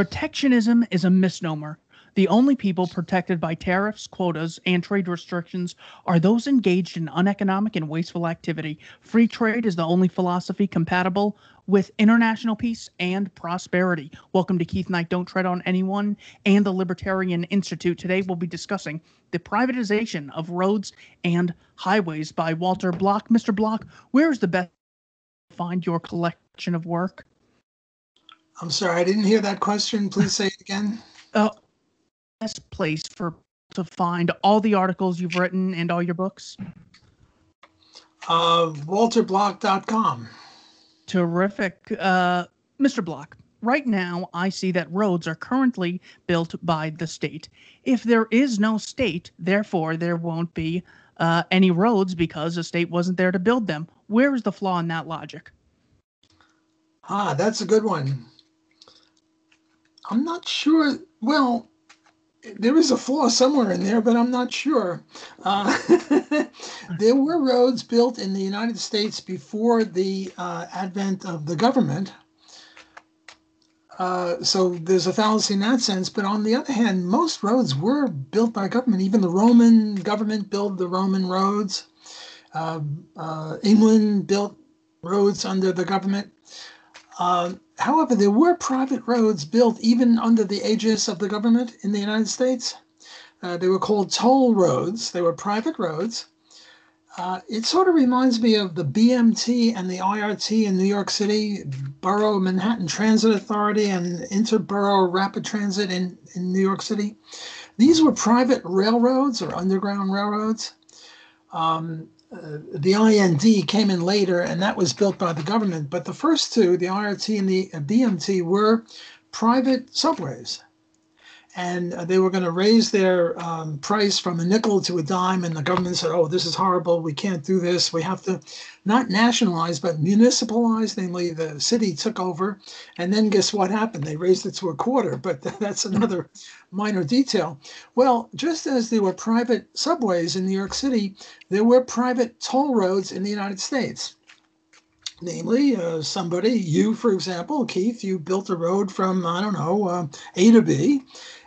Protectionism is a misnomer. The only people protected by tariffs, quotas, and trade restrictions are those engaged in uneconomic and wasteful activity. Free trade is the only philosophy compatible with international peace and prosperity. Welcome to Keith Knight Don't Tread on Anyone and the Libertarian Institute. Today we'll be discussing the privatization of roads and highways by Walter Block. Mr. Block, where is the best find your collection of work? I'm sorry, I didn't hear that question. Please say it again. Uh, best place for to find all the articles you've written and all your books? Uh, WalterBlock.com. Terrific. Uh, Mr. Block, right now I see that roads are currently built by the state. If there is no state, therefore there won't be uh, any roads because the state wasn't there to build them. Where is the flaw in that logic? Ah, that's a good one. I'm not sure. Well, there is a flaw somewhere in there, but I'm not sure. Uh, there were roads built in the United States before the uh, advent of the government. Uh, so there's a fallacy in that sense. But on the other hand, most roads were built by government. Even the Roman government built the Roman roads. Uh, uh, England built roads under the government. Uh, however, there were private roads built even under the aegis of the government in the United States. Uh, they were called toll roads. They were private roads. Uh, it sort of reminds me of the BMT and the IRT in New York City, Borough Manhattan Transit Authority and Interborough Rapid Transit in, in New York City. These were private railroads or underground railroads. Um, uh, the IND came in later, and that was built by the government. But the first two, the IRT and the BMT, were private subways and they were going to raise their um, price from a nickel to a dime and the government said oh this is horrible. We can't do this. We have to not nationalize but municipalize namely the city took over and then guess what happened? They raised it to a quarter but that's another minor detail. Well just as there were private subways in new york city there were private toll roads in the united states. Namely uh, somebody you for example keith you built a road from i don't know uh, a to b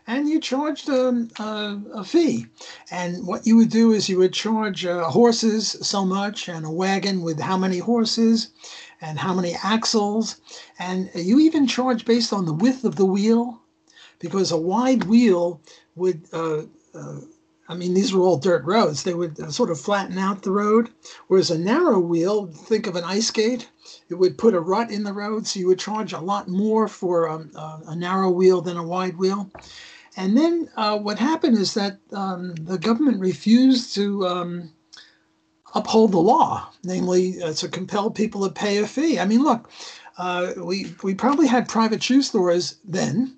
and you charged a, a, a, fee. And what you would do is you would charge uh, horses so much, and a wagon with how many horses, and how many axles, and you even charge based on the width of the wheel, because a wide wheel would. Uh, uh, I mean, these were all dirt roads. They would uh, sort of flatten out the road. Whereas a narrow wheel, think of an ice skate, it would put a rut in the road. So you would charge a lot more for um, uh, a narrow wheel than a wide wheel. And then uh, what happened is that um, the government refused to um, uphold the law, namely uh, to compel people to pay a fee. I mean, look, uh, we we probably had private shoe stores then,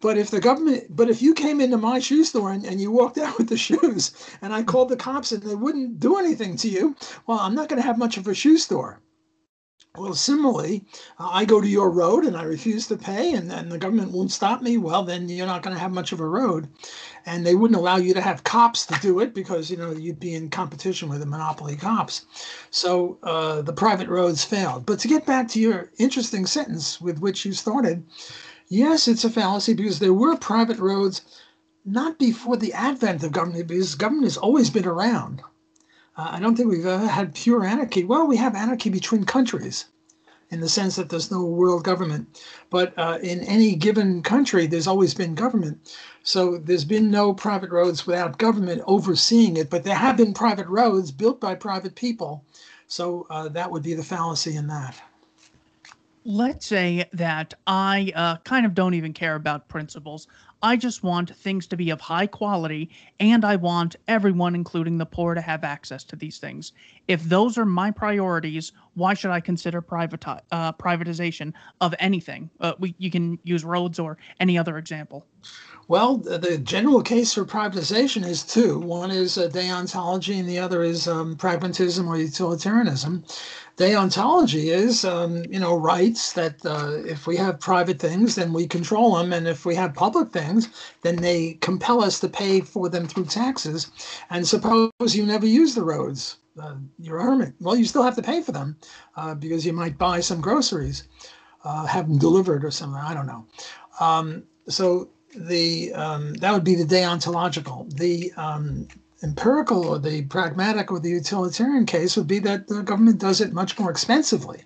but if the government, but if you came into my shoe store and, and you walked out with the shoes, and I called the cops and they wouldn't do anything to you, well, I'm not going to have much of a shoe store. Well, similarly, uh, I go to your road and I refuse to pay, and then the government won't stop me. Well, then you're not going to have much of a road, and they wouldn't allow you to have cops to do it because you know you'd be in competition with the monopoly cops. So uh, the private roads failed. But to get back to your interesting sentence with which you started, yes, it's a fallacy because there were private roads not before the advent of government, because government has always been around. Uh, I don't think we've ever had pure anarchy. Well, we have anarchy between countries in the sense that there's no world government. But uh, in any given country, there's always been government. So there's been no private roads without government overseeing it. But there have been private roads built by private people. So uh, that would be the fallacy in that. Let's say that I uh, kind of don't even care about principles. I just want things to be of high quality, and I want everyone, including the poor, to have access to these things. If those are my priorities, why should I consider privati- uh, privatization of anything? Uh, we, you can use roads or any other example. Well, the general case for privatization is two. One is uh, deontology, and the other is um, pragmatism or utilitarianism. Deontology is, um, you know, rights that uh, if we have private things, then we control them, and if we have public things, then they compel us to pay for them through taxes. And suppose you never use the roads, uh, you're a hermit. Well, you still have to pay for them uh, because you might buy some groceries. uh, have them delivered or something. I don't know. Um, so the um, that would be the deontological. The um, empirical or the pragmatic or the utilitarian case would be that the government does it much more expensively.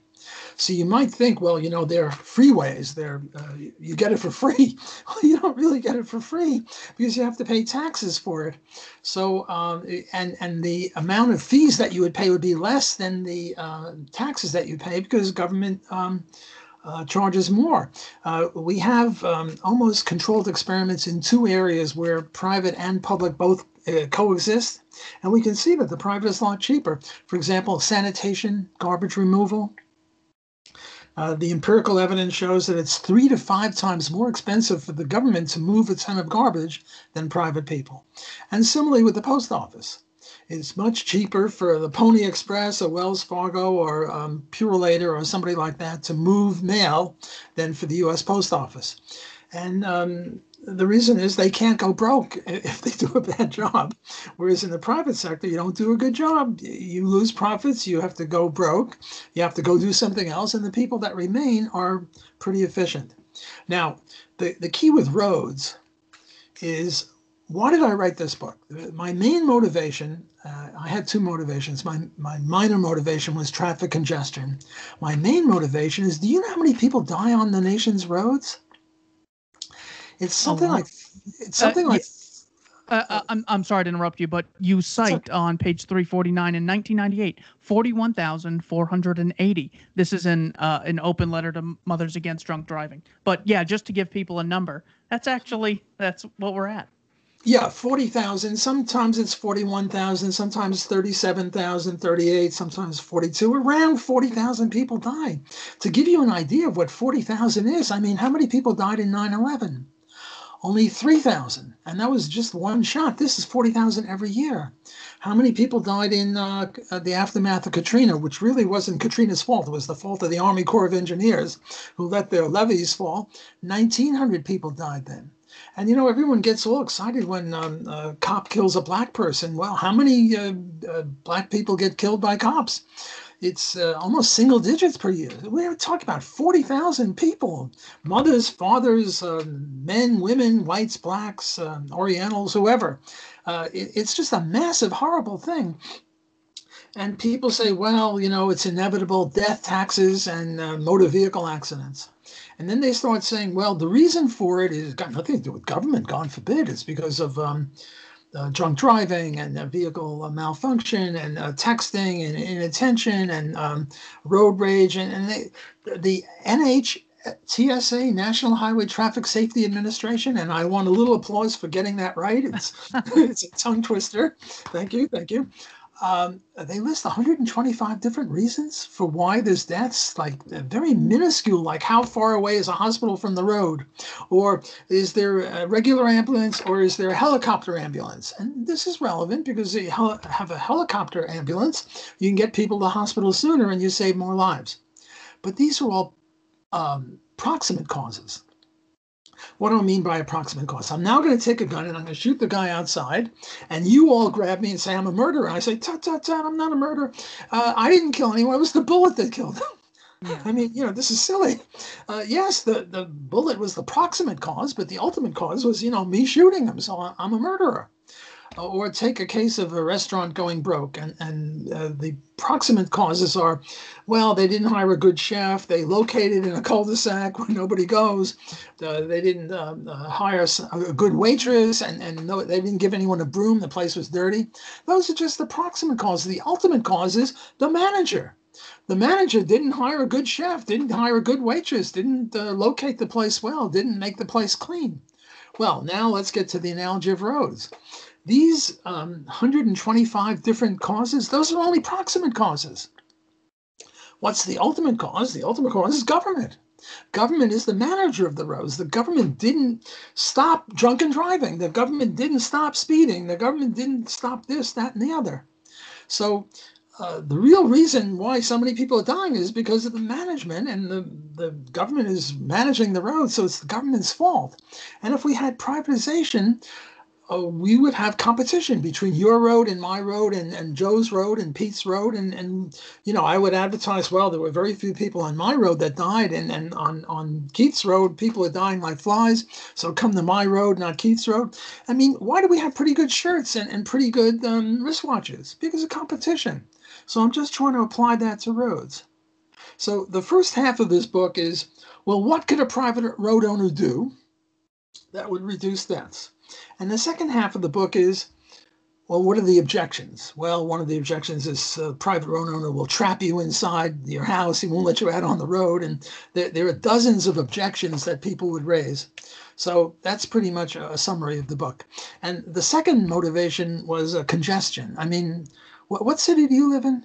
So you might think, well, you know, they're freeways. They're uh, you get it for free. Well, you don't really get it for free because you have to pay taxes for it. So um, and and the amount of fees that you would pay would be less than the uh, taxes that you pay because government. Um, uh, charges more. Uh, we have um, almost controlled experiments in two areas where private and public both uh, coexist, and we can see that the private is a lot cheaper. For example, sanitation, garbage removal. Uh, the empirical evidence shows that it's three to five times more expensive for the government to move a ton of garbage than private people. And similarly with the post office. It's much cheaper for the Pony Express or Wells Fargo or um, Purolator or somebody like that to move mail than for the U.S. Post Office. And um, the reason is they can't go broke if they do a bad job. Whereas in the private sector, you don't do a good job, you lose profits, you have to go broke, you have to go do something else, and the people that remain are pretty efficient. Now, the, the key with roads is why did I write this book? My main motivation, uh, I had two motivations. My, my minor motivation was traffic congestion. My main motivation is do you know how many people die on the nation's roads? It's something like, it's something uh, like. Uh, uh, I'm, I'm sorry to interrupt you, but you cite on page 349 in 1998, 41,480. This is an uh, an open letter to Mothers Against Drunk Driving. But yeah, just to give people a number, that's actually that's what we're at. Yeah, 40,000. Sometimes it's 41,000, sometimes 37,000, 38, sometimes 42. Around 40,000 people died. To give you an idea of what 40,000 is, I mean, how many people died in 9 11? Only 3,000. And that was just one shot. This is 40,000 every year. How many people died in uh, uh, the aftermath of Katrina, which really wasn't Katrina's fault? It was the fault of the Army Corps of Engineers who let their levees fall. 1,900 people died then. And you know, everyone gets all excited when um, a cop kills a black person. Well, how many uh, uh, black people get killed by cops? It's uh, almost single digits per year. We're talking about 40,000 people mothers, fathers, uh, men, women, whites, blacks, uh, Orientals, whoever. Uh, it, it's just a massive, horrible thing. And people say, well, you know, it's inevitable death, taxes, and motor vehicle accidents. And then they start saying, well, the reason for it is got nothing to do with government, God forbid. It's because of um, uh, drunk driving and uh, vehicle uh, malfunction and uh, texting and inattention and um, road rage. And, and they, the NH. TSA, National Highway Traffic Safety Administration, and I want a little applause for getting that right. It's it's a tongue twister. Thank you, thank you um, they list 125 different reasons for why there's deaths, like very minuscule, like how far away is a hospital from the road, or is there a regular ambulance, or is there a helicopter ambulance? And this is relevant because you have a helicopter ambulance, you can get people to the hospital sooner and you save more lives. But these are all um, proximate causes. What do I mean by approximate cause? I'm now going to take a gun and I'm going to shoot the guy outside, and you all grab me and say I'm a murderer. I say, tut, tut, tut, I'm not a murderer. Uh, I didn't kill anyone. It was the bullet that killed him. Yeah. I mean, you know, this is silly. Uh, yes, the, the bullet was the proximate cause, but the ultimate cause was, you know, me shooting him. So I'm a murderer or take a case of a restaurant going broke and, and uh, the proximate causes are well they didn't hire a good chef they located in a cul-de-sac where nobody goes uh, they didn't uh, uh hire a good waitress and, and no, they didn't give anyone a broom the place was dirty. Those are just the proximate causes. The ultimate cause is the manager. The manager didn't hire a good chef didn't hire a good waitress didn't uh, locate the place well didn't make the place clean. Well now let's get to the analogy of roads these um, 125 different causes, those are only proximate causes. What's the ultimate cause? The ultimate cause is government. Government is the manager of the roads. The government didn't stop drunken driving. The government didn't stop speeding. The government didn't stop this, that, and the other. So uh, the real reason why so many people are dying is because of the management and the, the government is managing the roads, so it's the government's fault. And if we had privatization, uh, we would have competition between your road and my road and, and Joe's road and Pete's road. And, and, you know, I would advertise, well, there were very few people on my road that died. And, and on, on Keith's road, people are dying like flies. So come to my road, not Keith's road. I mean, why do we have pretty good shirts and, and pretty good um, wristwatches? Because of competition. So I'm just trying to apply that to roads. So the first half of this book is, well, what could a private road owner do that would reduce deaths? And the second half of the book is, well, what are the objections? Well, one of the objections is a private road owner will trap you inside your house. He won't let you out on the road. And there, there are dozens of objections that people would raise. So that's pretty much a, summary of the book. And the second motivation was a congestion. I mean, what, what city do you live in?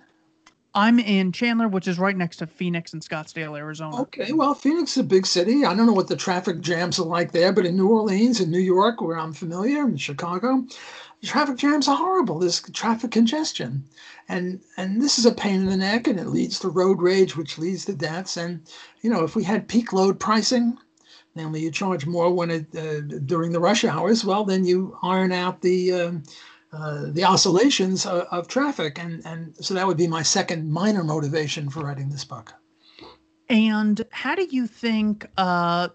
I'm in Chandler, which is right next to Phoenix and Scottsdale, Arizona. Okay, well, Phoenix is a big city. I don't know what the traffic jams are like there, but in New Orleans and New York, where I'm familiar, in Chicago, traffic jams are horrible. There's traffic congestion, and and this is a pain in the neck, and it leads to road rage, which leads to deaths. And you know, if we had peak load pricing, namely you charge more when it uh, during the rush hours, well, then you iron out the uh, uh, the oscillations of, of, traffic. And, and so that would be my second minor motivation for writing this book. And how do you think uh,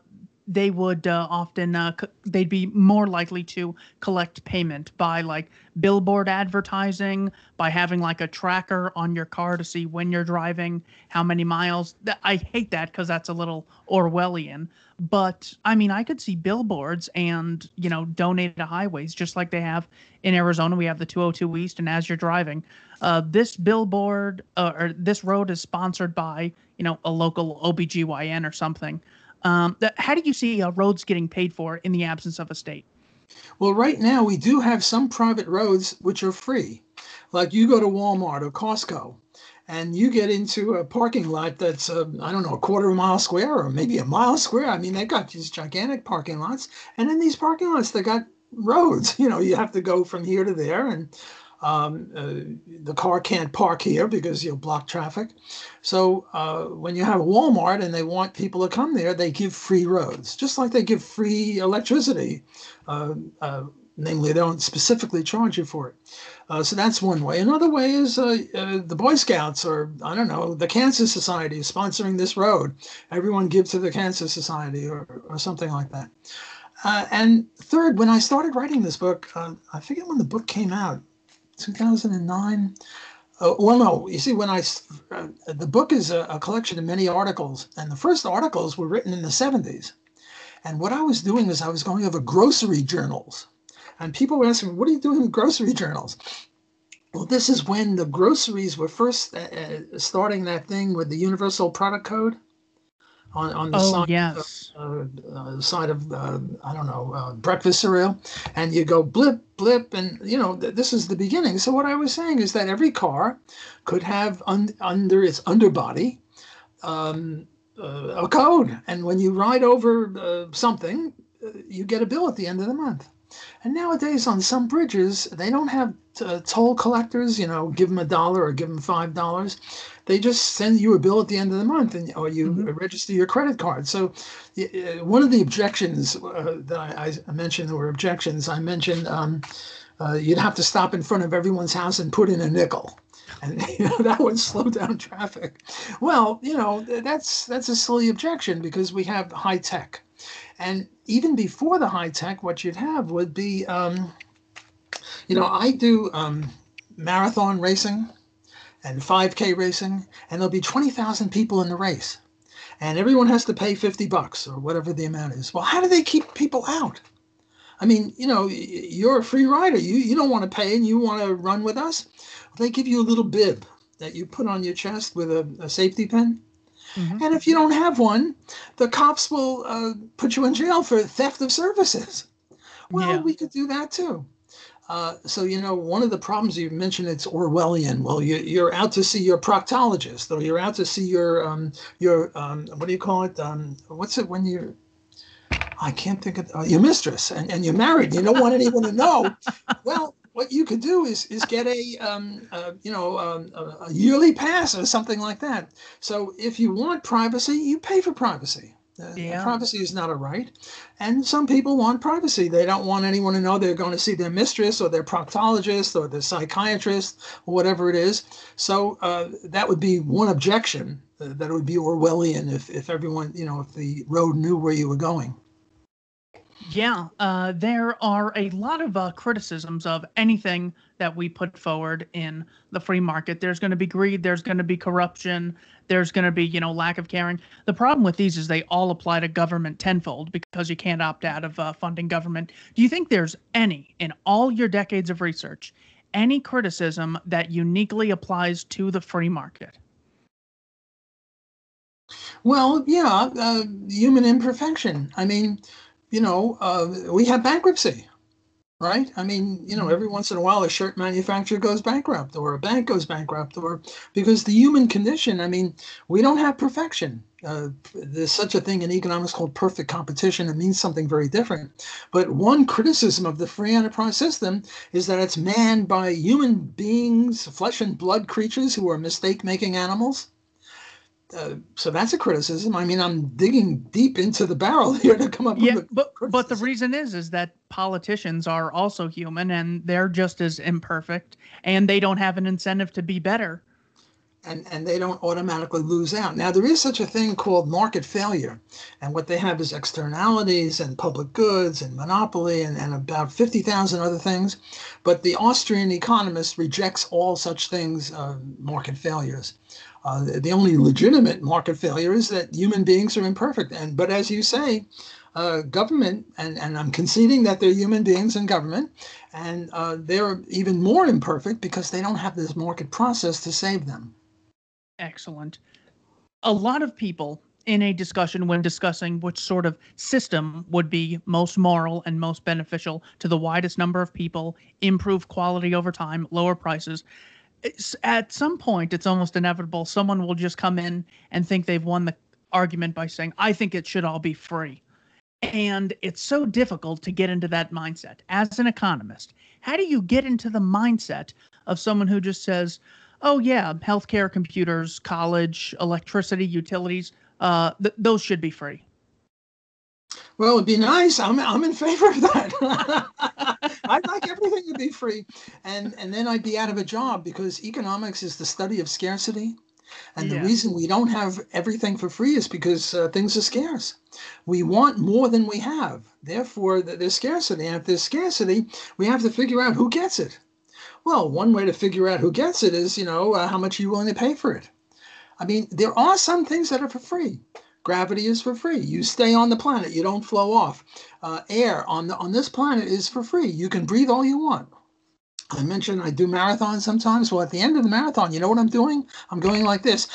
they would uh, often uh, they'd be more likely to collect payment by like billboard advertising by having like a tracker on your car to see when you're driving how many miles. I hate that because that's a little orwellian but i mean i could see billboards and you know donated highways just like they have in arizona. We have the 202 east and as you're driving uh, this billboard uh, or this road is sponsored by you know a local obgyn or something um, how do you see uh, roads getting paid for in the absence of a state? Well, right now we do have some private roads which are free. Like you go to Walmart or Costco and you get into a parking lot that's, uh, I don't know, a quarter of a mile square or maybe a mile square. I mean, they've got these gigantic parking lots. And in these parking lots, they got roads. You know, you have to go from here to there. And um, uh, the car can't park here because you'll block traffic. So uh, when you have Walmart and they want people to come there, they give free roads, just like they give free electricity. Uh, uh namely, they don't specifically charge you for it. Uh, so that's one way. Another way is uh, the Boy Scouts or, I don't know, the Cancer Society is sponsoring this road. Everyone give to the Cancer Society or, or something like that. and third, when I started writing this book, I forget when the book came out, 2009. Uh, well, no, you see, when I, uh, the book is a, a, collection of many articles, and the first articles were written in the 70s. And what I was doing was I was going over grocery journals. And people were asking, what are you doing with grocery journals? Well, this is when the groceries were first uh, uh starting that thing with the Universal Product Code on, on the oh, side, yes. of, uh, uh, side of uh, I don't know uh, breakfast cereal, and you go blip blip, and you know th- this is the beginning. So what I was saying is that every car could have un- under its underbody um, uh, a code, and when you ride over uh, something, you get a bill at the end of the month. And nowadays, on some bridges, they don't have uh, toll collectors. You know, give them a dollar or give them five dollars. They just send you a bill at the end of the month, and or you mm-hmm. register your credit card. So, uh, one of the objections uh, that I, I, mentioned, were objections. I mentioned um, uh, you'd have to stop in front of everyone's house and put in a nickel and you know, that would slow down traffic. Well, you know that's that's a silly objection because we have high tech, and even before the high tech, what you'd have would be, um, you know, I do um, marathon racing and 5K racing, and there'll be 20,000 people in the race, and everyone has to pay 50 bucks or whatever the amount is. Well, how do they keep people out? I mean, you know, you're a free rider. You you don't want to pay and you want to run with us. They give you a little bib that you put on your chest with a, a safety pin. Mm-hmm. And if you don't have one, the cops will uh, put you in jail for theft of services. Well, yeah. we could do that too. Uh, so you know, one of the problems you mentioned it's Orwellian. Well, you, are out to see your proctologist, or you're out to see your um, your um, what do you call it? Um, what's it when you I can't think of uh, your mistress, and, and you're married. You don't want anyone to know. well, what you could do is is get a um, uh, you know um, a, a, yearly pass or something like that. So if you want privacy, you pay for privacy. Uh, yeah. Privacy is not a right. And some people want privacy. They don't want anyone to know they're going to see their mistress or their proctologist or their psychiatrist or whatever it is. So uh, that would be one objection uh, that would be Orwellian if, if everyone, you know, if the road knew where you were going. Yeah, uh, there are a lot of uh, criticisms of anything that we put forward in the free market. There's going to be greed, there's going to be corruption, there's going to be, you know, lack of caring. The problem with these is they all apply to government tenfold because you can't opt out of uh, funding government. Do you think there's any, in all your decades of research, any criticism that uniquely applies to the free market? Well, yeah, uh, human imperfection. I mean, you know, uh, we have bankruptcy, right? I mean, you know, every once in a while a shirt manufacturer goes bankrupt or a bank goes bankrupt or because the human condition, I mean, we don't have perfection. Uh, there's such a thing in economics called perfect competition. It means something very different. But one criticism of the free enterprise system is that it's manned by human beings, flesh and blood creatures who are mistake making animals uh, so that's a criticism. I mean, I'm digging deep into the barrel here to come up yeah, with. but but the reason is is that politicians are also human and they're just as imperfect, and they don't have an incentive to be better. And and they don't automatically lose out. Now there is such a thing called market failure, and what they have is externalities and public goods and monopoly and, and about fifty thousand other things. But the Austrian economist rejects all such things, uh, market failures. Uh, the only legitimate market failure is that human beings are imperfect. And but as you say, uh, government and, and I'm conceding that they're human beings in government, and uh, they're even more imperfect because they don't have this market process to save them. Excellent. A lot of people in a discussion when discussing which sort of system would be most moral and most beneficial to the widest number of people, improve quality over time, lower prices it's, at some point it's almost inevitable someone will just come in and think they've won the argument by saying i think it should all be free and it's so difficult to get into that mindset as an economist how do you get into the mindset of someone who just says oh yeah healthcare computers college electricity utilities uh, th- those should be free well, it'd be nice. I'm I'm in favor of that. I'd like everything to be free, and and then I'd be out of a job because economics is the study of scarcity, and yeah. the reason we don't have everything for free is because uh, things are scarce. We want more than we have. Therefore, there's scarcity, and if there's scarcity, we have to figure out who gets it. Well, one way to figure out who gets it is, you know, uh, how much are you willing to pay for it. I mean, there are some things that are for free. Gravity is for free. You stay on the planet. You don't flow off. Uh, air on the on this planet is for free. You can breathe all you want. I mentioned I do marathons sometimes. Well, at the end of the marathon, you know what I'm doing? I'm going like this.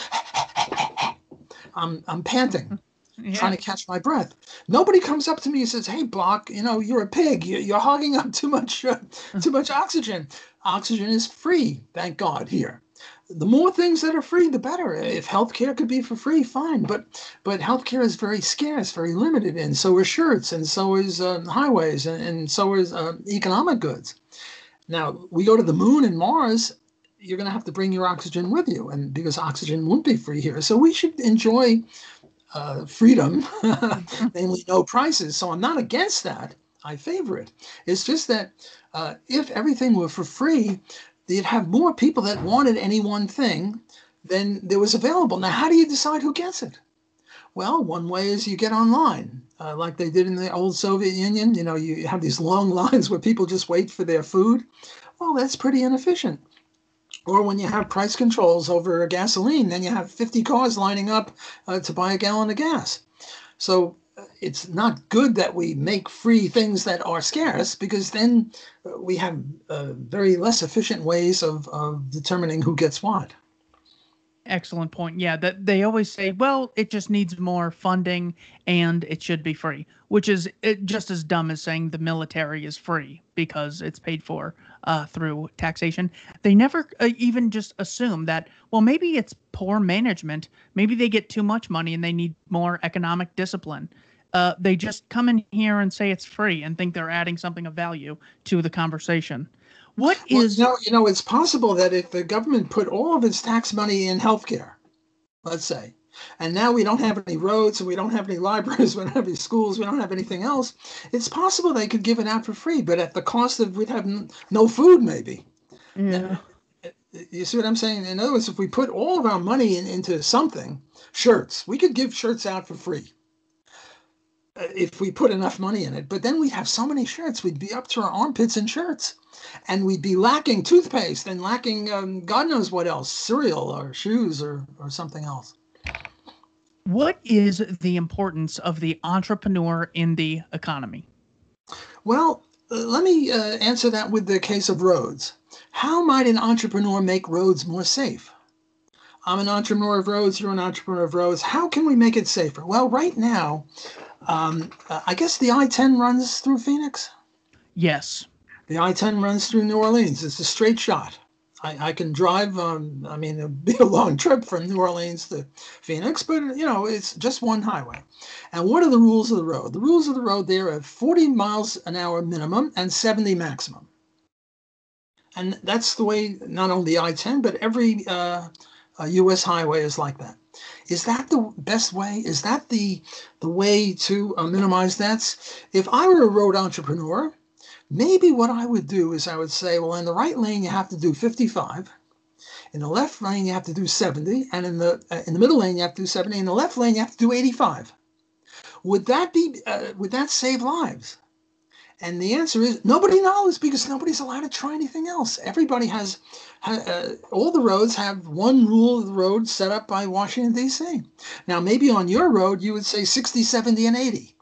I'm I'm panting, yeah. trying to catch my breath. Nobody comes up to me and says, "Hey, Block, you know you're a pig. You're hogging up too much uh, too much oxygen. Oxygen is free, thank God here." The more things that are free, the better. If healthcare could be for free, fine. But but healthcare is very scarce, very limited, and so are shirts, and so is uh, highways, and, and so is uh, economic goods. Now we go to the moon and Mars. You're going to have to bring your oxygen with you, and because oxygen won't be free here, so we should enjoy uh, freedom, namely no prices. So I'm not against that. I favor it. It's just that uh, if everything were for free, you'd have more people that wanted any one thing than there was available. Now, how do you decide who gets it? Well, one way is you get online, uh, like they did in the old Soviet Union. You know, you have these long lines where people just wait for their food. Well, that's pretty inefficient. Or when you have price controls over gasoline, then you have 50 cars lining up uh, to buy a gallon of gas. So it's not good that we make free things that are scarce because then we have uh, very less efficient ways of, of determining who gets what. Excellent point. Yeah, that they always say, well, it just needs more funding and it should be free, which is just as dumb as saying the military is free because it's paid for uh, through taxation. They never uh, even just assume that, well, maybe it's poor management. Maybe they get too much money and they need more economic discipline. Uh, they just come in here and say it's free and think they're adding something of value to the conversation. What well, is no, you know, it's possible that if the government put all of its tax money in healthcare, let's say, and now we don't have any roads and we don't have any libraries, we don't have any schools, we don't have anything else, it's possible they could give it out for free, but at the cost of we'd have no food maybe. Yeah. You see what I'm saying? In other words, if we put all of our money in, into something, shirts, we could give shirts out for free if we put enough money in it. But then we'd have so many shirts, we'd be up to our armpits in shirts. And we'd be lacking toothpaste and lacking um, God knows what else, cereal or shoes or, or something else. What is the importance of the entrepreneur in the economy? Well, uh, let me uh, answer that with the case of roads. How might an entrepreneur make roads more safe? I'm an entrepreneur of roads, you're an entrepreneur of roads. How can we make it safer? Well, right now, um, uh, I guess the I 10 runs through Phoenix. Yes. The I 10 runs through New Orleans. It's a straight shot. I, I can drive. Um, I mean, it'd be a long trip from New Orleans to Phoenix, but you know, it's just one highway. And what are the rules of the road? The rules of the road there are 40 miles an hour minimum and 70 maximum. And that's the way not only I-10 but every uh, U.S. highway is like that. Is that the best way? Is that the the way to uh, minimize deaths? If I were a road entrepreneur, Maybe what I would do is I would say, well, in the right lane, you have to do 55. In the left lane, you have to do 70. And in the, uh, in the middle lane, you have to do 70. In the left lane, you have to do 85. Would that be, uh, would that save lives? And the answer is nobody knows because nobody's allowed to try anything else. Everybody has, uh, all the roads have one rule of the road set up by Washington, D.C. Now, maybe on your road, you would say 60, 70, and 80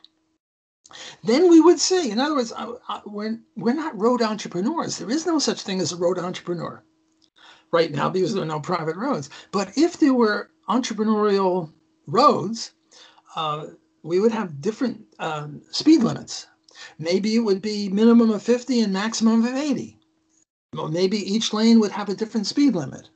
then we would see. In other words, uh, uh, we're, we're not road entrepreneurs. There is no such thing as a road entrepreneur right now because there are no private roads. But if there were entrepreneurial roads, uh, we would have different um, speed limits. Maybe it would be minimum of 50 and maximum of 80. Or maybe each lane would have a different speed limit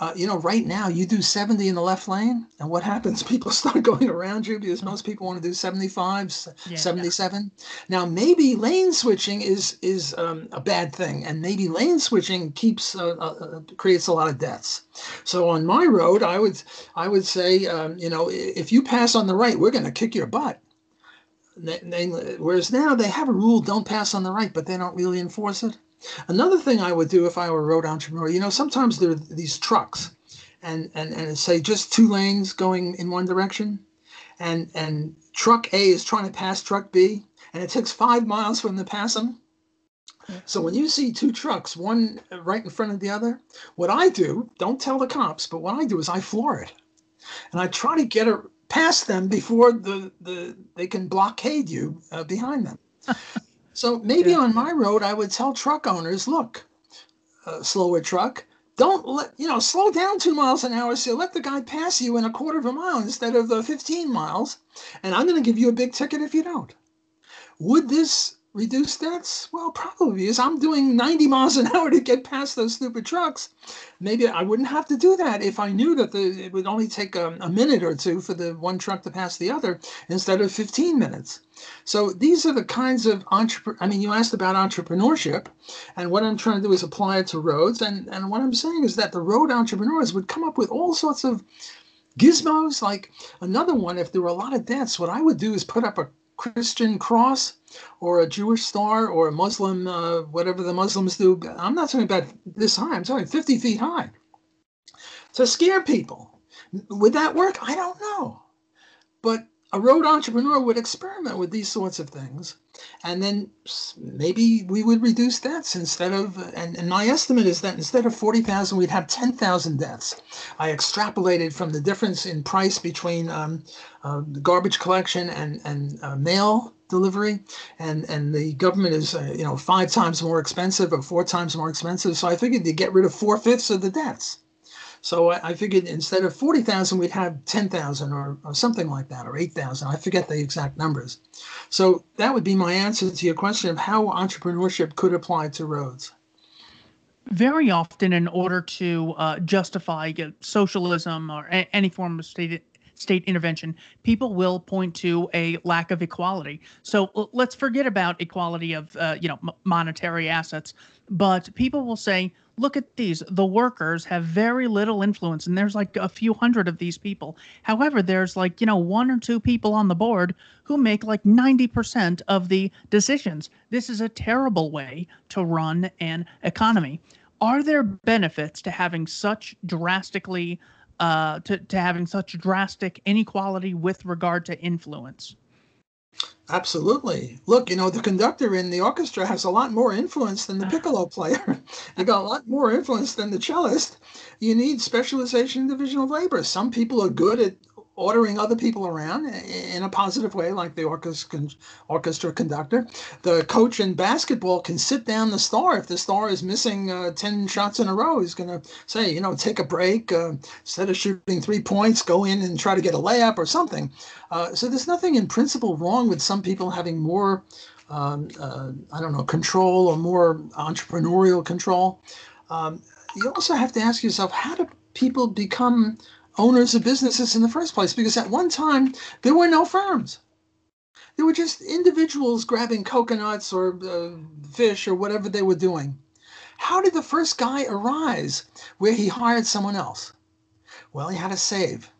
uh, you know, right now you do 70 in the left lane, and what happens? People start going around you because most people want to do 75, yeah, 77. Yeah. Now, maybe lane switching is is um, a bad thing, and maybe lane switching keeps uh, uh, uh creates a lot of deaths. So on my road, I would I would say, um, you know, if you pass on the right, we're going to kick your butt. Whereas now they have a rule: don't pass on the right, but they don't really enforce it. Another thing I would do if I were a road entrepreneur, you know, sometimes there are these trucks and, and, and say just two lanes going in one direction. And, and truck A is trying to pass truck B, and it takes five miles for them to pass them. So when you see two trucks, one right in front of the other, what I do, don't tell the cops, but what I do is I floor it. And I try to get it past them before the, the they can blockade you uh, behind them. So maybe yeah. on my road, I would tell truck owners, look, uh, slower truck, don't let, you know, slow down two miles an hour. So let the guy pass you in a quarter of a mile instead of the 15 miles. And I'm going to give you a big ticket if you don't. Would this reduce deaths? Well, probably because I'm doing 90 miles an hour to get past those stupid trucks. Maybe I wouldn't have to do that if I knew that the, it would only take a, a minute or two for the one truck to pass the other instead of 15 minutes. So these are the kinds of entrepreneur. I mean, you asked about entrepreneurship, and what I'm trying to do is apply it to roads. And and what I'm saying is that the road entrepreneurs would come up with all sorts of gizmos. Like another one, if there were a lot of deaths, what I would do is put up a Christian cross or a Jewish star or a Muslim, uh, whatever the Muslims do. I'm not talking about this high, I'm talking 50 feet high to scare people. Would that work? I don't know. But a road entrepreneur would experiment with these sorts of things. And then maybe we would reduce deaths instead of and, and my estimate is that instead of 40,000 we'd have 10,000 deaths i extrapolated from the difference in price between um, uh, garbage collection and and uh, mail delivery. And and the government is uh, you know five times more expensive or four times more expensive. So i figured to get rid of four-fifths of the deaths so I, I figured instead of 40,000, we'd have 10,000 or, or something like that, or 8,000. I forget the exact numbers. So that would be my answer to your question of how entrepreneurship could apply to roads. Very often, in order to uh, justify socialism or a- any form of state state intervention, people will point to a lack of equality. So let's forget about equality of uh, you know m- monetary assets, but people will say, look at these. The workers have very little influence, and there's like a few hundred of these people. However, there's like, you know, one or two people on the board who make like 90% of the decisions. This is a terrible way to run an economy. Are there benefits to having such drastically uh, to, to having such drastic inequality with regard to influence? Absolutely. Look, you know, the conductor in the orchestra has a lot more influence than the piccolo player. you got a lot more influence than the cellist. You need specialization in division of labor. Some people are good at ordering other people around in a positive way, like the orchestra, conductor. The coach in basketball can sit down the star. If the star is missing uh, 10 shots in a row, he's going to say, you know, take a break. Uh, instead of shooting three points, go in and try to get a layup or something. Uh, so there's nothing in principle wrong with some people having more, um, uh, I don't know, control or more entrepreneurial control. Um, you also have to ask yourself, how do people become owners of businesses in the first place because at one time there were no firms. There were just individuals grabbing coconuts or uh, fish or whatever they were doing. How did the first guy arise where he hired someone else? Well, he had to save.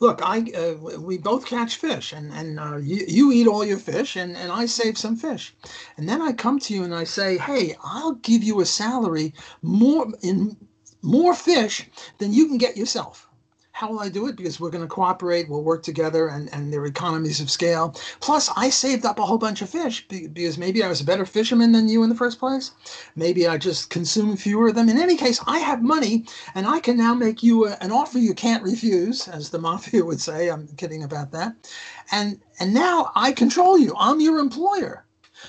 Look, I uh, we both catch fish, and and uh, you, you eat all your fish, and and I save some fish, and then I come to you and I say, hey, I'll give you a salary more in more fish than you can get yourself. How will I do it? Because we're going to cooperate, we'll work together, and, and there are economies of scale. Plus, I saved up a whole bunch of fish because maybe I was a better fisherman than you in the first place. Maybe I just consumed fewer of them. In any case, I have money, and I can now make you a, an offer you can't refuse, as the mafia would say. I'm kidding about that. And and now I control you. I'm your employer.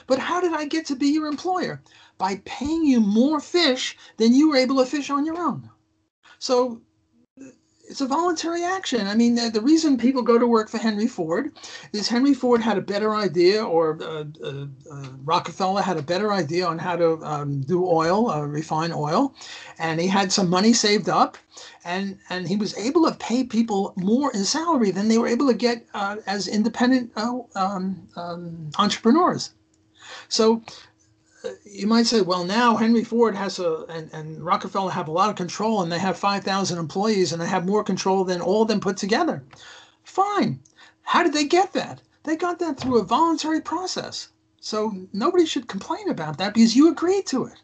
But how did I get to be your employer? By paying you more fish than you were able to fish on your own. So it's a voluntary action. I mean, the, the, reason people go to work for Henry Ford is Henry Ford had a better idea, or uh, uh, uh, Rockefeller had a better idea on how to um, do oil, uh, refine oil, and he had some money saved up, and and he was able to pay people more in salary than they were able to get uh, as independent uh, um, um, entrepreneurs. So you might say, well, now Henry Ford has a and, and Rockefeller have a lot of control, and they have five thousand employees, and they have more control than all of them put together. Fine. How did they get that? They got that through a voluntary process. So nobody should complain about that because you agreed to it.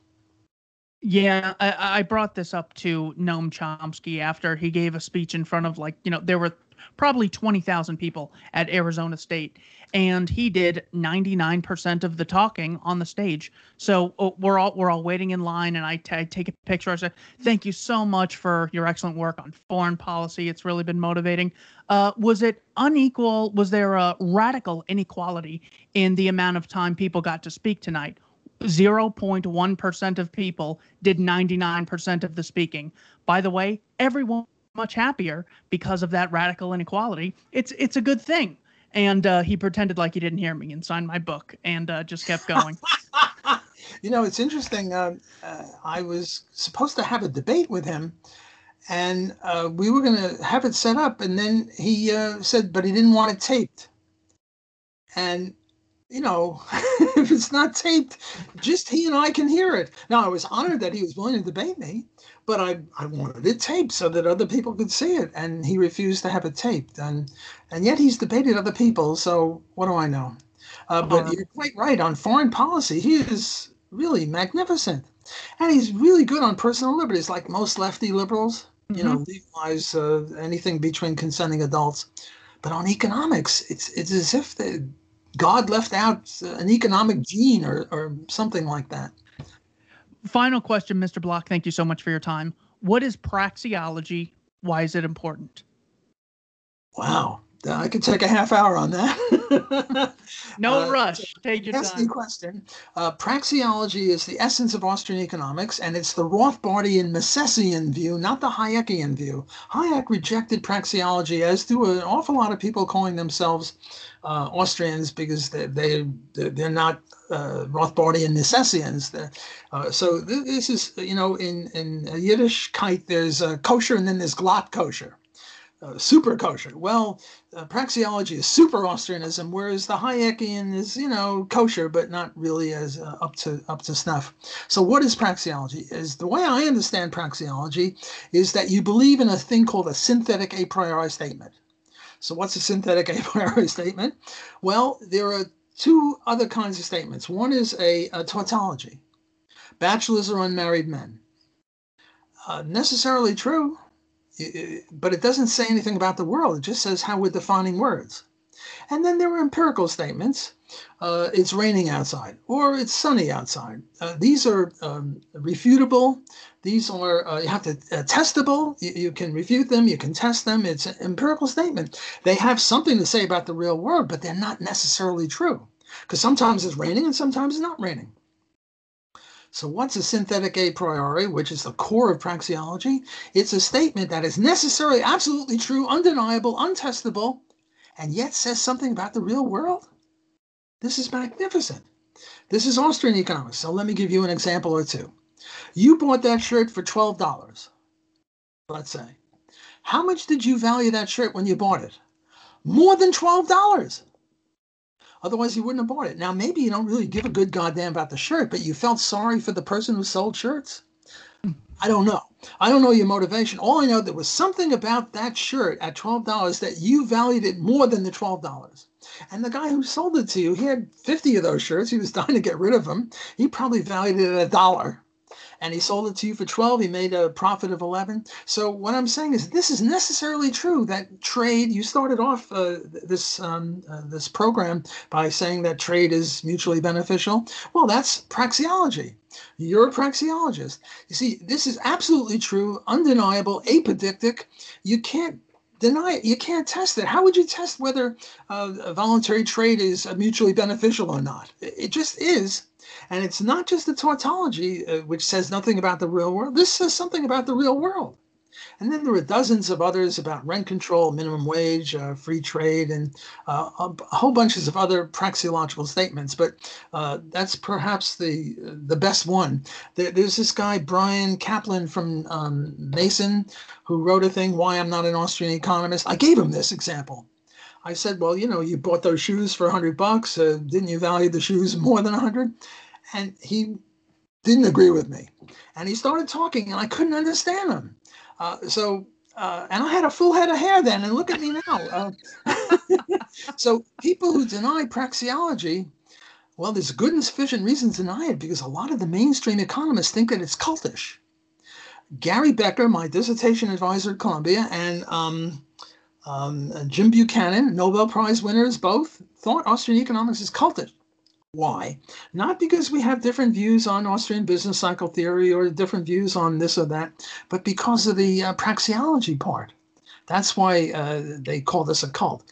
Yeah, I, I brought this up to Noam Chomsky after he gave a speech in front of like you know there were probably 20,000 people at Arizona State. And he did 99% of the talking on the stage. So oh, we're all we're all waiting in line, and I, t- I take a picture. I said, "Thank you so much for your excellent work on foreign policy. It's really been motivating." Uh, was it unequal? Was there a radical inequality in the amount of time people got to speak tonight? 0.1% of people did 99% of the speaking. By the way, everyone much happier because of that radical inequality. It's it's a good thing. And uh, he pretended like he didn't hear me and signed my book and uh, just kept going. you know, it's interesting. Uh, uh, I was supposed to have a debate with him, and uh, we were going to have it set up, and then he uh, said, but he didn't want it taped. And you know, if it's not taped, just he and I can hear it. Now, I was honored that he was willing to debate me, but I, I wanted it taped so that other people could see it, and he refused to have it taped. And and yet he's debated other people. So what do I know? Uh, but uh, you're quite right on foreign policy. He is really magnificent, and he's really good on personal liberties, like most lefty liberals. Mm-hmm. You know, mm-hmm. legalize uh, anything between consenting adults. But on economics, it's it's as if the God left out uh, an economic gene or, or something like that. Final question, Mr. Block. Thank you so much for your time. What is praxeology? Why is it important? Wow. I could take a half hour on that. no uh, rush. Take your time. question. Uh, praxeology is the essence of Austrian economics, and it's the Rothbardian Misesian view, not the Hayekian view. Hayek rejected praxeology, as do an awful lot of people calling themselves uh, Austrians because they, they they're not uh, Rothbardian Misesians. Uh, so this is you know in in Yiddishkeit there's kosher and then there's glatt kosher. Uh, super kosher. Well, uh, praxeology is super Austrianism, whereas the Hayekian is, you know, kosher, but not really as uh, up to up to snuff. So, what is praxeology? Is the way I understand praxeology is that you believe in a thing called a synthetic a priori statement. So, what's a synthetic a priori statement? Well, there are two other kinds of statements. One is a, a tautology. Bachelors are unmarried men. Uh, necessarily true but it doesn't say anything about the world. It just says how we're defining words. And then there are empirical statements. Uh, it's raining outside or it's sunny outside. Uh, these are um, refutable. These are, uh, you have to, uh, testable. You, you, can refute them, you can test them. It's an empirical statement. They have something to say about the real world, but they're not necessarily true because sometimes it's raining and sometimes it's not raining. So, what's a synthetic a priori, which is the core of praxeology? It's a statement that is necessarily, absolutely true, undeniable, untestable, and yet says something about the real world. This is magnificent. This is Austrian economics. So, let me give you an example or two. You bought that shirt for $12, let's say. How much did you value that shirt when you bought it? More than $12. Otherwise, you wouldn't have bought it. Now, maybe you don't really give a good goddamn about the shirt, but you felt sorry for the person who sold shirts. I don't know. I don't know your motivation. All I know there was something about that shirt at twelve dollars that you valued it more than the twelve dollars. And the guy who sold it to you, he had fifty of those shirts. He was dying to get rid of them. He probably valued it at a dollar and he sold it to you for 12 he made a profit of 11 so what i'm saying is this is necessarily true that trade you started off uh, this um, uh, this program by saying that trade is mutually beneficial. Well that's praxeology. You're a praxeologist. You see this is absolutely true undeniable apodictic. You can't deny it. You can't test it. How would you test whether uh, voluntary trade is mutually beneficial or not? It just is. And it's not just the tautology, uh, which says nothing about the real world. This says something about the real world. And then there were dozens of others about rent control, minimum wage, uh, free trade, and uh, a whole bunches of other praxeological statements. But uh, that's perhaps the the best one. There, there's this guy Bryan Caplan from um, Mason who wrote a thing, "Why I'm Not an Austrian Economist." I gave him this example. I said, "Well, you know, you bought those shoes for a hundred bucks. Uh, didn't you value the shoes more than a hundred? And he didn't agree with me, and he started talking, and I couldn't understand him. Uh, so, uh, and I had a full head of hair then, and look at me now. Uh, so, people who deny praxeology, well, there's good and sufficient reason to deny it because a lot of the mainstream economists think that it's cultish. Gary Becker, my dissertation advisor at Columbia, and um, um, Jim Buchanan, Nobel Prize winners, both thought Austrian economics is cultish. Why? Not because we have different views on Austrian business cycle theory or different views on this or that, but because of the uh, praxeology part. That's why uh, they call this a cult.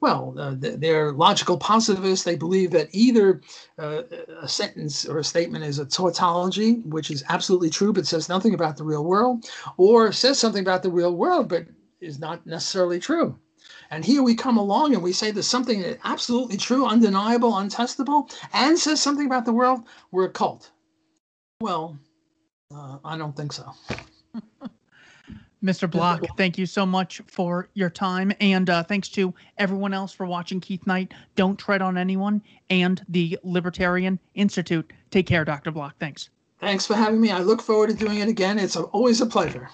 Well, uh, they're logical positivists. They believe that either uh, a sentence or a statement is a tautology, which is absolutely true but says nothing about the real world, or says something about the real world but is not necessarily true. And here we come along and we say there's something absolutely true, undeniable, untestable, and says something about the world. We're a cult. Well, uh, I don't think so. Mr. Block, thank you so much for your time. And uh, thanks to everyone else for watching Keith Knight. Don't tread on anyone and the Libertarian Institute. Take care, Dr. Block. Thanks. Thanks for having me. I look forward to doing it again. It's always a pleasure.